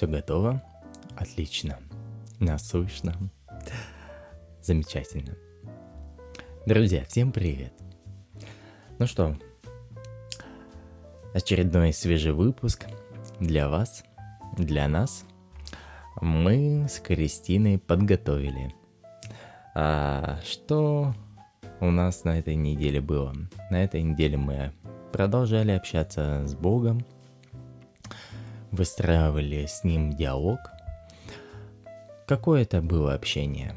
Все готово? Отлично. Нас слышно? Замечательно. Друзья, всем привет. Ну что, очередной свежий выпуск для вас, для нас. Мы с Кристиной подготовили. А что у нас на этой неделе было? На этой неделе мы продолжали общаться с Богом, выстраивали с ним диалог. Какое это было общение?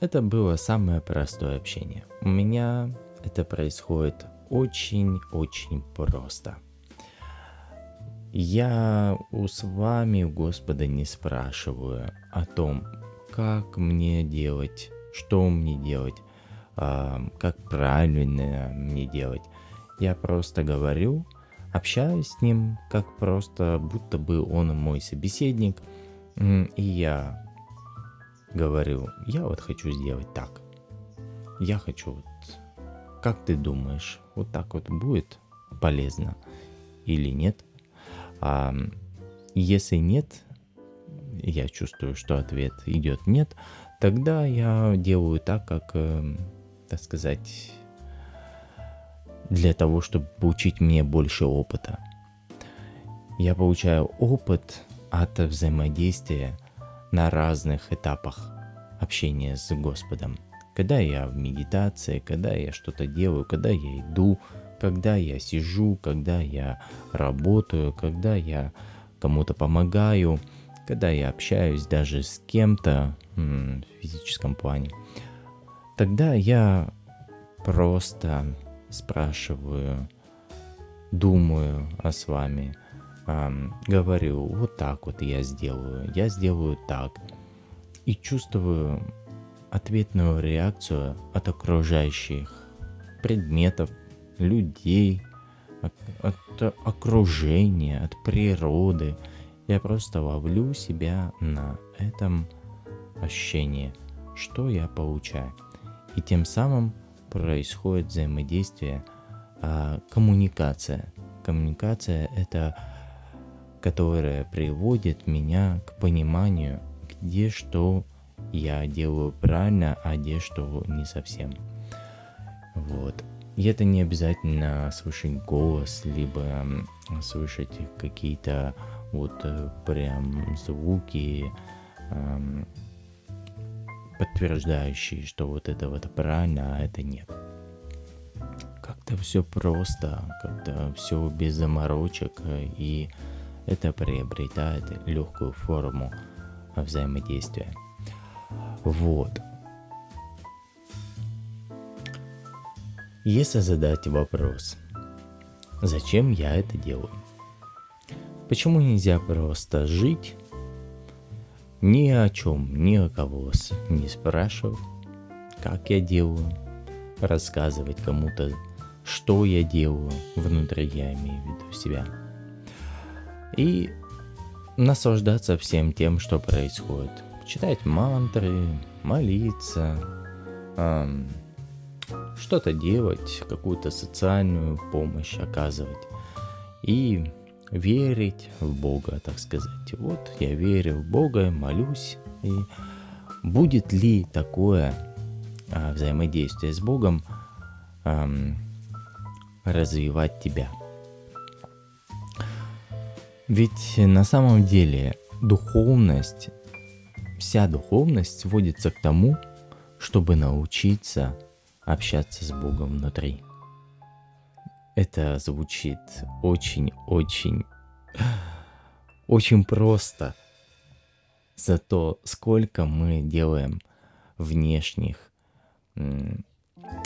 Это было самое простое общение. У меня это происходит очень-очень просто. Я у с вами у Господа не спрашиваю о том, как мне делать, что мне делать, как правильно мне делать. Я просто говорю, общаюсь с ним, как просто, будто бы он мой собеседник, и я говорю, я вот хочу сделать так. Я хочу вот, как ты думаешь, вот так вот будет полезно или нет? А если нет, я чувствую, что ответ идет нет, тогда я делаю так, как, э, так сказать, для того, чтобы получить мне больше опыта. Я получаю опыт от взаимодействия на разных этапах общения с Господом. Когда я в медитации, когда я что-то делаю, когда я иду, когда я сижу, когда я работаю, когда я кому-то помогаю, когда я общаюсь даже с кем-то в физическом плане, тогда я просто спрашиваю, думаю о с вами, эм, говорю, вот так вот я сделаю, я сделаю так. И чувствую ответную реакцию от окружающих предметов, людей, от, окружения, от природы. Я просто ловлю себя на этом ощущении, что я получаю. И тем самым происходит взаимодействие, а коммуникация. Коммуникация это которая приводит меня к пониманию, где что я делаю правильно, а где что не совсем. Вот. И это не обязательно слышать голос, либо слышать какие-то вот э, прям звуки, подтверждающие, что вот это вот правильно, а это нет. Как-то все просто, как-то все без заморочек, и это приобретает легкую форму взаимодействия. Вот. Если задать вопрос, зачем я это делаю? Почему нельзя просто жить ни о чем, ни о кого не спрашивать, как я делаю, рассказывать кому-то, что я делаю внутри, я имею в виду себя. И наслаждаться всем тем, что происходит. Читать мантры, молиться, эм, что-то делать, какую-то социальную помощь оказывать. И верить в Бога, так сказать. Вот я верю в Бога, молюсь. И будет ли такое а, взаимодействие с Богом а, развивать тебя? Ведь на самом деле духовность, вся духовность сводится к тому, чтобы научиться общаться с Богом внутри. Это звучит очень-очень, очень просто. Зато сколько мы делаем внешних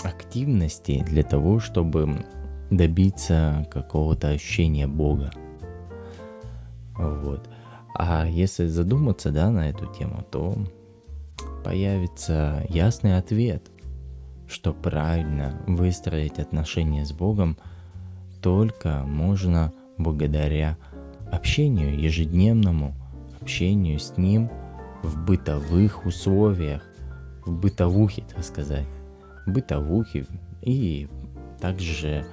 активностей для того, чтобы добиться какого-то ощущения Бога. Вот. А если задуматься, да, на эту тему, то появится ясный ответ, что правильно выстроить отношения с Богом – только можно благодаря общению, ежедневному общению с ним в бытовых условиях, в бытовухе, так сказать, бытовухе и также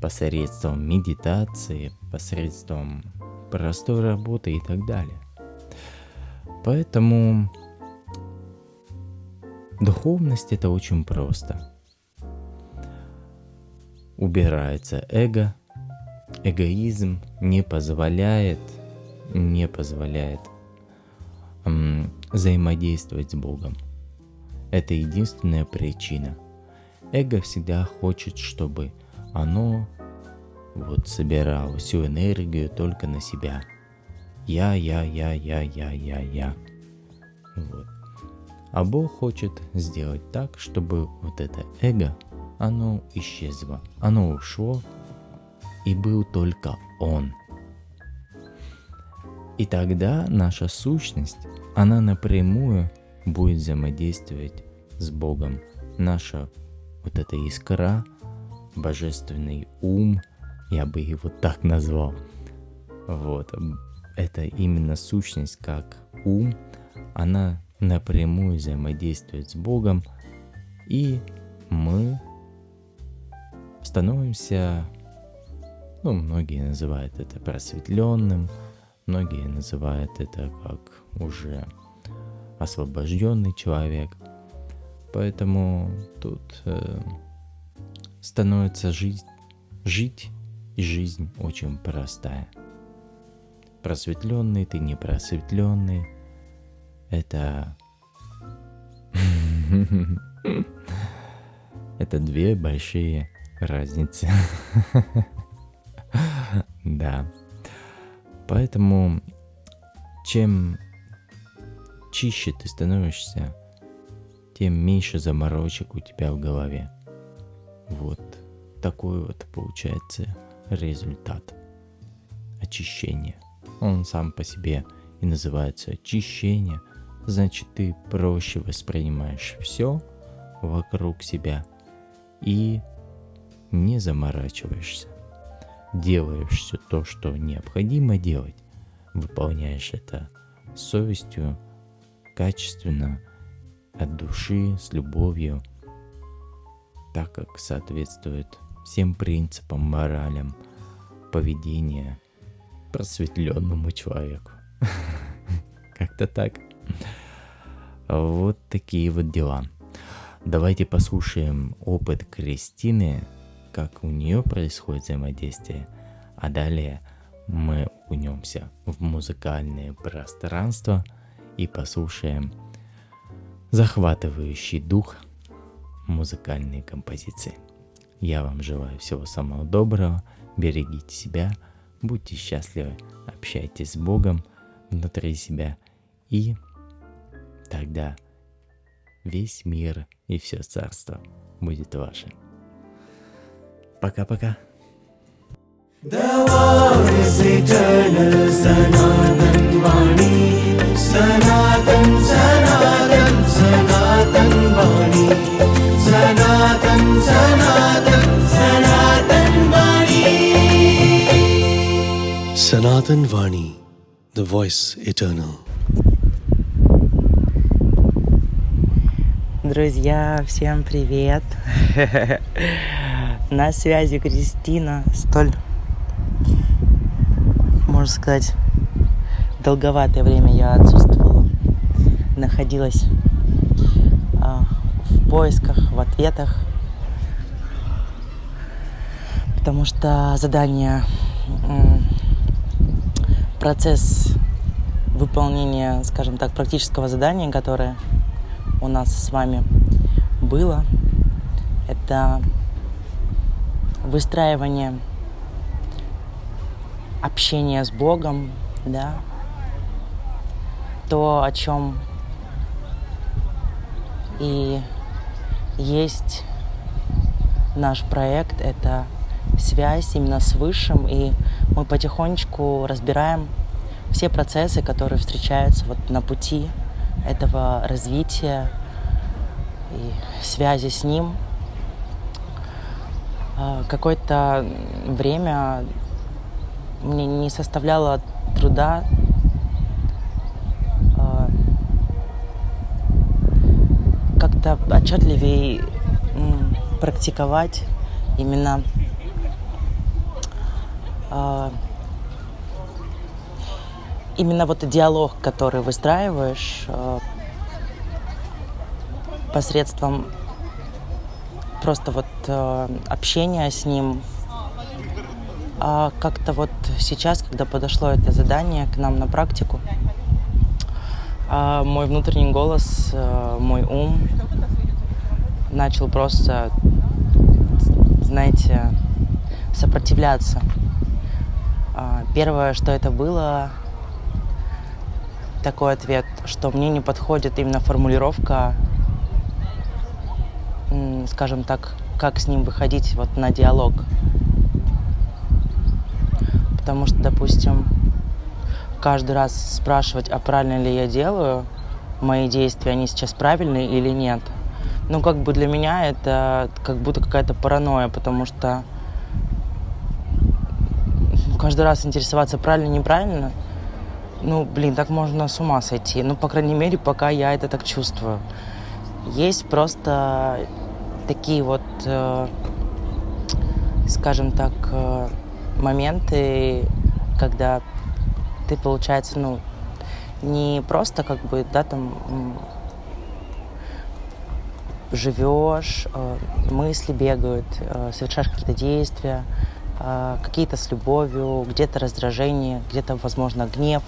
посредством медитации, посредством простой работы и так далее. Поэтому духовность это очень просто. Убирается эго, эгоизм не позволяет, не позволяет эм, взаимодействовать с Богом. Это единственная причина. Эго всегда хочет, чтобы оно вот собирало всю энергию только на себя. Я, я, я, я, я, я, я. Вот. А Бог хочет сделать так, чтобы вот это эго, оно исчезло, оно ушло, и был только Он. И тогда наша сущность, она напрямую будет взаимодействовать с Богом. Наша вот эта искра, божественный ум, я бы его так назвал. Вот, это именно сущность как ум, она напрямую взаимодействует с Богом, и мы становимся, ну, многие называют это просветленным, многие называют это как уже освобожденный человек. Поэтому тут э, становится жизнь, жить и жизнь очень простая. Просветленный ты, не просветленный. Это... Это две большие разницы. Да. Поэтому чем чище ты становишься, тем меньше заморочек у тебя в голове. Вот такой вот получается результат очищения. Он сам по себе и называется очищение. Значит, ты проще воспринимаешь все вокруг себя и не заморачиваешься. Делаешь все то, что необходимо делать. Выполняешь это с совестью, качественно, от души, с любовью, так как соответствует всем принципам, моралям, поведения просветленному человеку. Как-то так. Вот такие вот дела. Давайте послушаем опыт Кристины, как у нее происходит взаимодействие, а далее мы окунемся в музыкальное пространство – и послушаем захватывающий дух музыкальные композиции. Я вам желаю всего самого доброго, берегите себя, будьте счастливы, общайтесь с Богом внутри себя, и тогда весь мир и все царство будет ваше. Пока-пока. The war is eternal, Sanatan Vani, Sanatan, Sanatan, Sanatan Vani, Sanatan, Sanatan, Sanatan Vani. Sanatan Vani, the voice eternal. Друзья, всем привет! На связи Кристина, столь, можно сказать, долговатое время я отсутствовала, находилась а, в поисках, в ответах, потому что задание, процесс выполнения, скажем так, практического задания, которое у нас с вами было, это выстраивание общения с Богом, да, то, о чем и есть наш проект, это связь именно с Высшим, и мы потихонечку разбираем все процессы, которые встречаются вот на пути этого развития и связи с ним. А, какое-то время мне не составляло труда как-то отчетливее практиковать именно э, именно вот диалог, который выстраиваешь э, посредством просто вот э, общения с ним. А как-то вот сейчас, когда подошло это задание к нам на практику, а мой внутренний голос, э, мой ум начал просто, знаете, сопротивляться. А, первое, что это было, такой ответ, что мне не подходит именно формулировка, скажем так, как с ним выходить вот на диалог. Потому что, допустим, каждый раз спрашивать, а правильно ли я делаю, мои действия, они сейчас правильные или нет. Ну, как бы для меня это как будто какая-то паранойя, потому что каждый раз интересоваться правильно, неправильно, ну, блин, так можно с ума сойти. Ну, по крайней мере, пока я это так чувствую. Есть просто такие вот, э, скажем так, э, моменты, когда ты, получается, ну, не просто как бы, да, там живешь, э, мысли бегают, совершаешь какие-то действия, какие-то с любовью, где-то раздражение, где-то, возможно, гнев.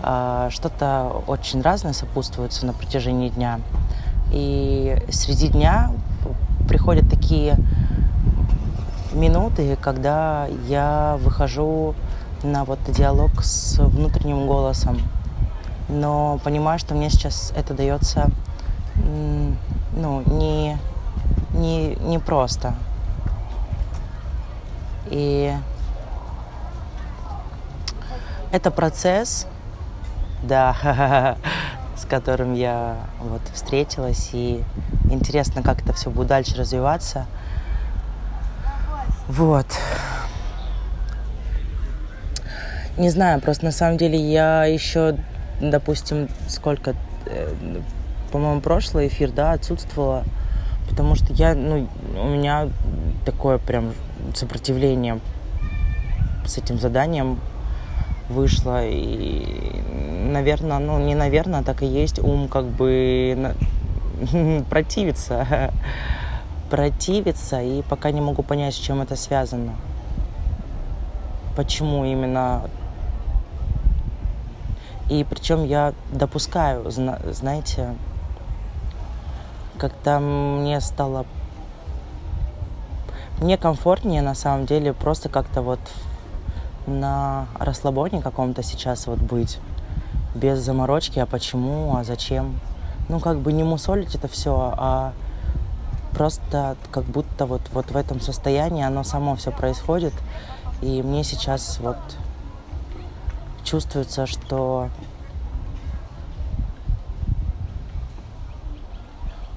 Что-то очень разное сопутствуется на протяжении дня. И среди дня приходят такие минуты, когда я выхожу на вот диалог с внутренним голосом. Но понимаю, что мне сейчас это дается ну, не, не, не просто. И это процесс, да, которым я вот встретилась, и интересно, как это все будет дальше развиваться. Вот. Не знаю, просто на самом деле я еще, допустим, сколько, э, по-моему, прошлый эфир, да, отсутствовала, потому что я, ну, у меня такое прям сопротивление с этим заданием вышло. И, наверное, ну, не наверное, так и есть ум как бы противится. противится, и пока не могу понять, с чем это связано. Почему именно и причем я допускаю, знаете, когда мне стало мне комфортнее, на самом деле, просто как-то вот на расслабоне каком-то сейчас вот быть. Без заморочки, а почему, а зачем. Ну, как бы не мусолить это все, а просто как будто вот, вот в этом состоянии оно само все происходит. И мне сейчас вот чувствуется, что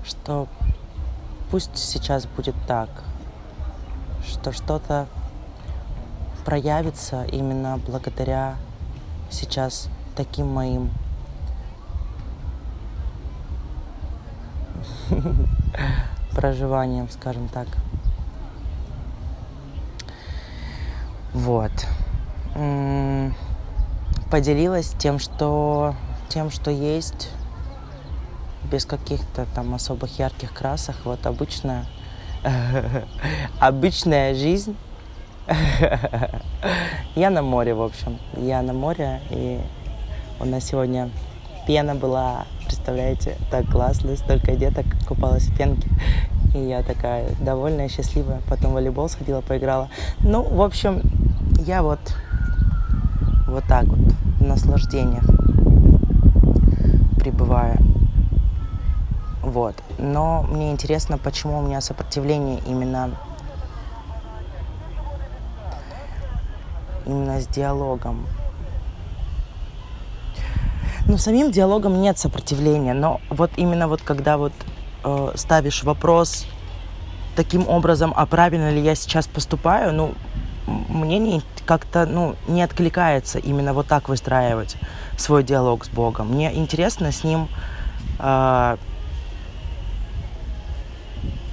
что пусть сейчас будет так – что что-то проявится именно благодаря сейчас таким моим проживанием, скажем так. Вот. Поделилась тем, что тем, что есть, без каких-то там особых ярких красок. Вот обычно обычная жизнь. Я на море, в общем. Я на море, и у нас сегодня пена была, представляете, так классно, столько деток купалась в пенке. И я такая довольная, счастливая. Потом в волейбол сходила, поиграла. Ну, в общем, я вот вот так вот в наслаждениях пребываю. Вот. Но мне интересно, почему у меня сопротивление именно именно с диалогом. Ну, самим диалогом нет сопротивления, но вот именно вот когда вот э, ставишь вопрос таким образом, а правильно ли я сейчас поступаю, ну, мне не, как-то ну, не откликается именно вот так выстраивать свой диалог с Богом. Мне интересно с ним э,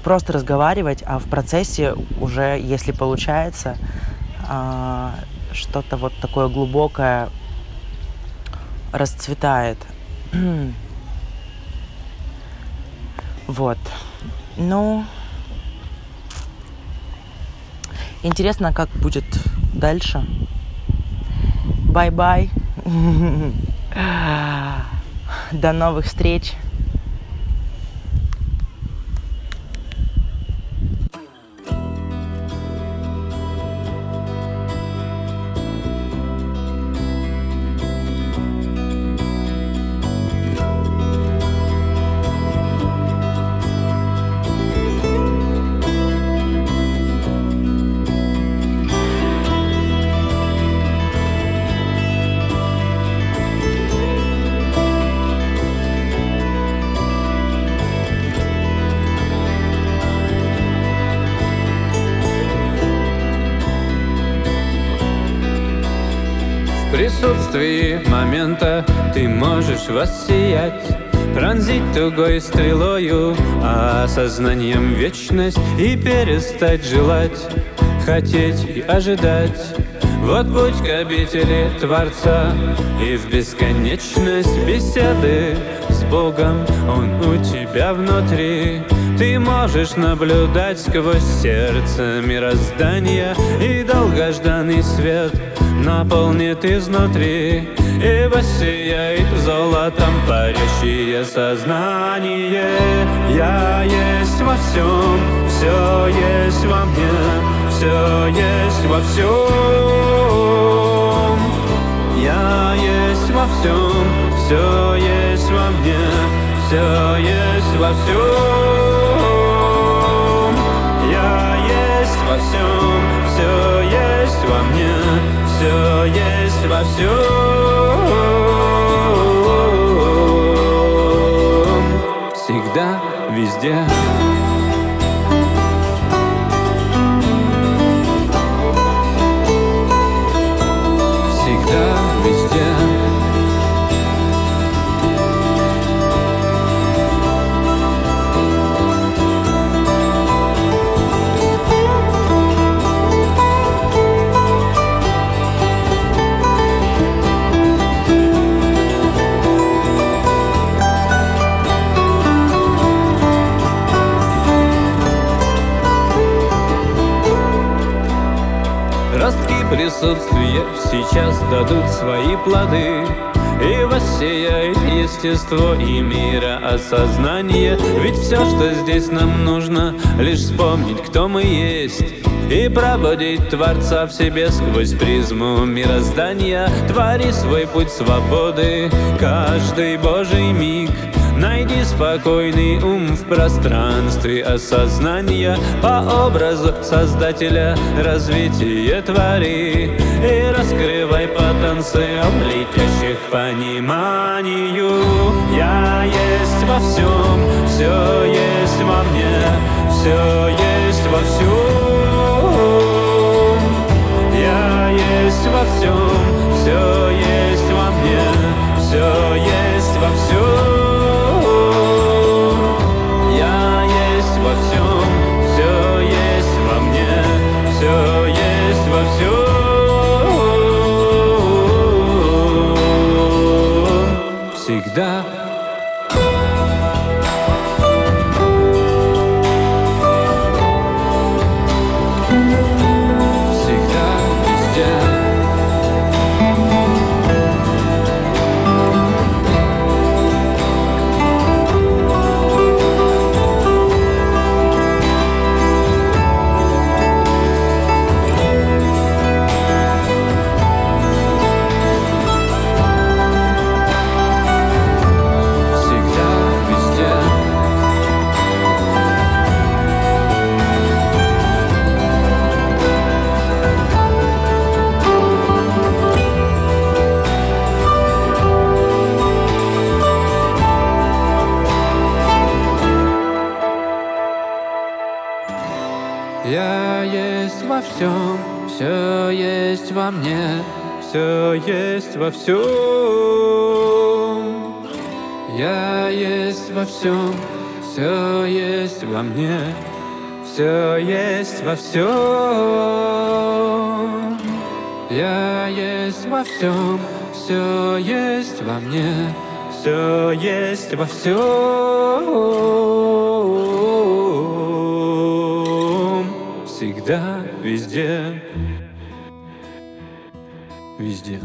просто разговаривать, а в процессе уже, если получается, а, что-то вот такое глубокое расцветает. вот. Ну, интересно, как будет дальше. Bye-bye. До новых встреч. Можешь воссиять Пронзить тугой стрелою а Осознанием вечность И перестать желать Хотеть и ожидать. Вот путь к обители Творца И в бесконечность беседы с Богом Он у тебя внутри. Ты можешь наблюдать сквозь сердце мироздания И долгожданный свет — наполнит изнутри И воссияет золотом парящее сознание. Я есть во всем, все есть во мне Все есть во всем Я есть во всем, все есть во мне Все есть во всем во всем, все есть во мне все есть во всем Всегда, везде естество и мира осознание Ведь все, что здесь нам нужно, лишь вспомнить, кто мы есть. И пробудить Творца в себе сквозь призму мироздания. Твори свой путь свободы каждый Божий миг. Найди спокойный ум в пространстве осознания. По образу Создателя развитие твори И раскрывай потенциал летящих пониманию. Я есть во всем, все есть во мне Все есть во всем Я есть во всем, все есть во мне Все есть во всем во всем. Я есть во всем, все есть во мне, все есть во всем. Я есть во всем, все есть во мне, все есть во всем. Всегда, везде, везде.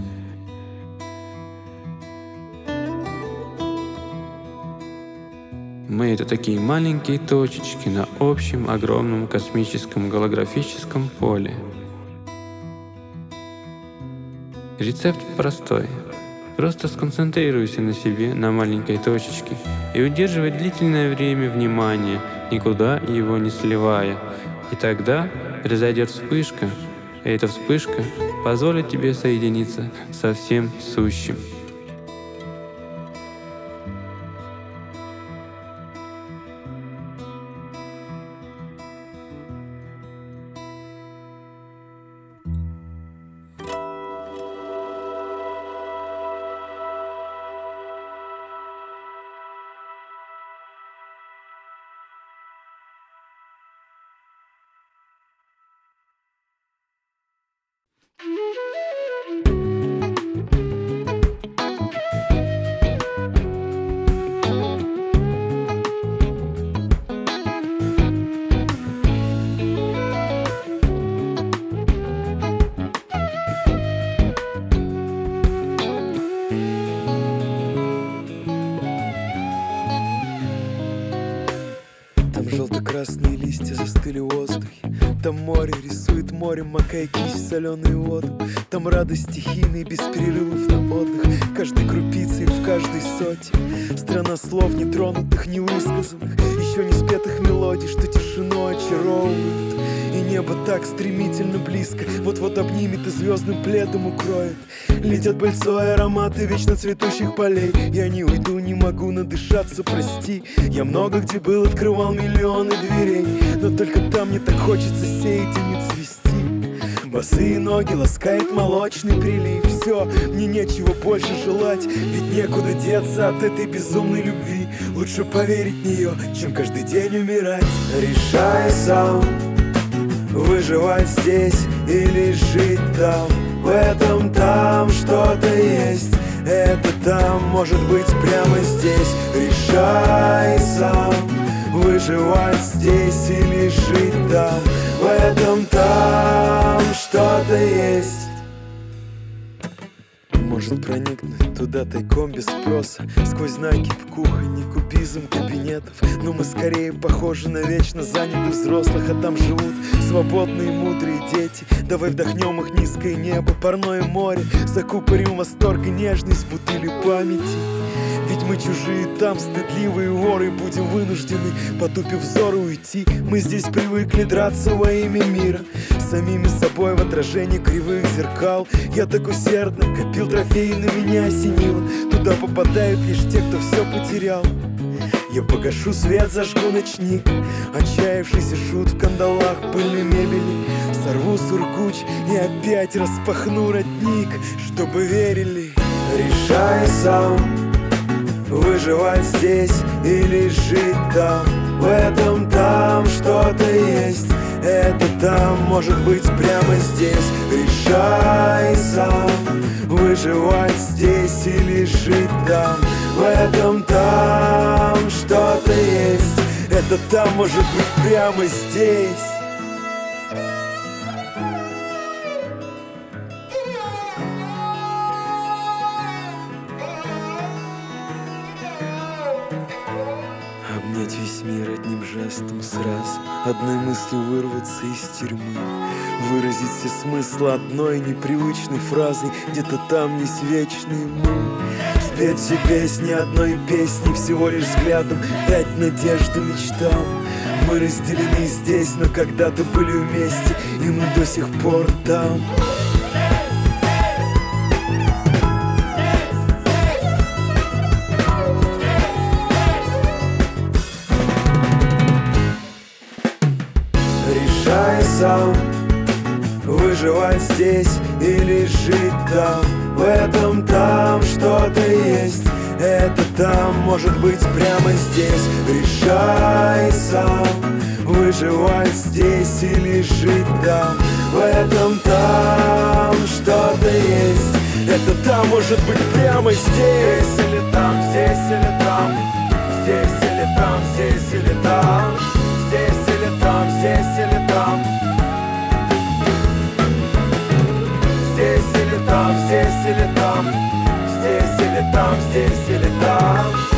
Это такие маленькие точечки на общем огромном космическом голографическом поле. Рецепт простой. Просто сконцентрируйся на себе, на маленькой точечке, и удерживай длительное время внимание, никуда его не сливая. И тогда произойдет вспышка, и эта вспышка позволит тебе соединиться со всем сущим. Там море рисует морем, кисть соленую воду Там радость стихийная, без перерывов на отдых. Каждой крупицей в каждой соте. Страна слов нетронутых, невысказанных. Еще не спетых мелодий, что тишину очаровывают. И небо так стремительно близко. Вот-вот обнимет и звездным пледом укроет Летят пыльцой ароматы вечно цветущих полей. Я не уйду, не могу надышаться, прости. Я много где был, открывал миллионы дверей. Но только там мне так хочется сеять и не цвести. Босые ноги ласкает молочный прилив. Все, мне нечего больше желать Ведь некуда деться от этой безумной любви. Лучше поверить в нее, чем каждый день умирать. Решай сам Выживать здесь или жить там В этом там что-то есть. Это там может быть прямо здесь. Решай сам Выживать здесь или жить там. В этом там что-то есть может проникнуть туда тайком без спроса. Сквозь знаки в кухне, кубизм кабинетов. Но мы скорее похожи на вечно занятых взрослых А там живут свободные мудрые дети. Давай вдохнем их низкое небо, парное море. Закупорим восторг и нежность бутыли памяти ведь мы чужие там, стыдливые воры Будем вынуждены, потупив взоры, уйти. Мы здесь привыкли драться во имя мира Самими собой в отражении кривых зеркал. Я так усердно копил трофеи, на меня осенило. Туда попадают лишь те, кто все потерял. Я погашу свет, зажгу ночник Отчаявшийся шут в кандалах пыльной мебели. Сорву сургуч и опять распахну родник Чтобы верили Решай сам Выживать здесь или жить там. В этом там что-то есть. Это там может быть прямо здесь. Решай сам Выживать здесь или жить там. В этом там что-то есть. Это там может быть прямо здесь жестом сразу Одной мыслью вырваться из тюрьмы. Выразить все смыслы одной непривычной фразой. Где-то там есть вечные мы Спеть все песни одной песни Всего лишь взглядом. Дать надежду мечтам. Мы разделены здесь, но когда-то были вместе. И мы до сих пор там Решай сам Выживать здесь или жить там. В этом там что-то есть. Это там может быть прямо здесь. Решай сам Выживать здесь или жить там. В этом там что-то есть. Это там может быть прямо здесь. Или там, здесь или там. Здесь или там, здесь или там. Здесь или там, здесь или там. Здесь или там, здесь или там. Здесь или там, здесь или там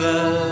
了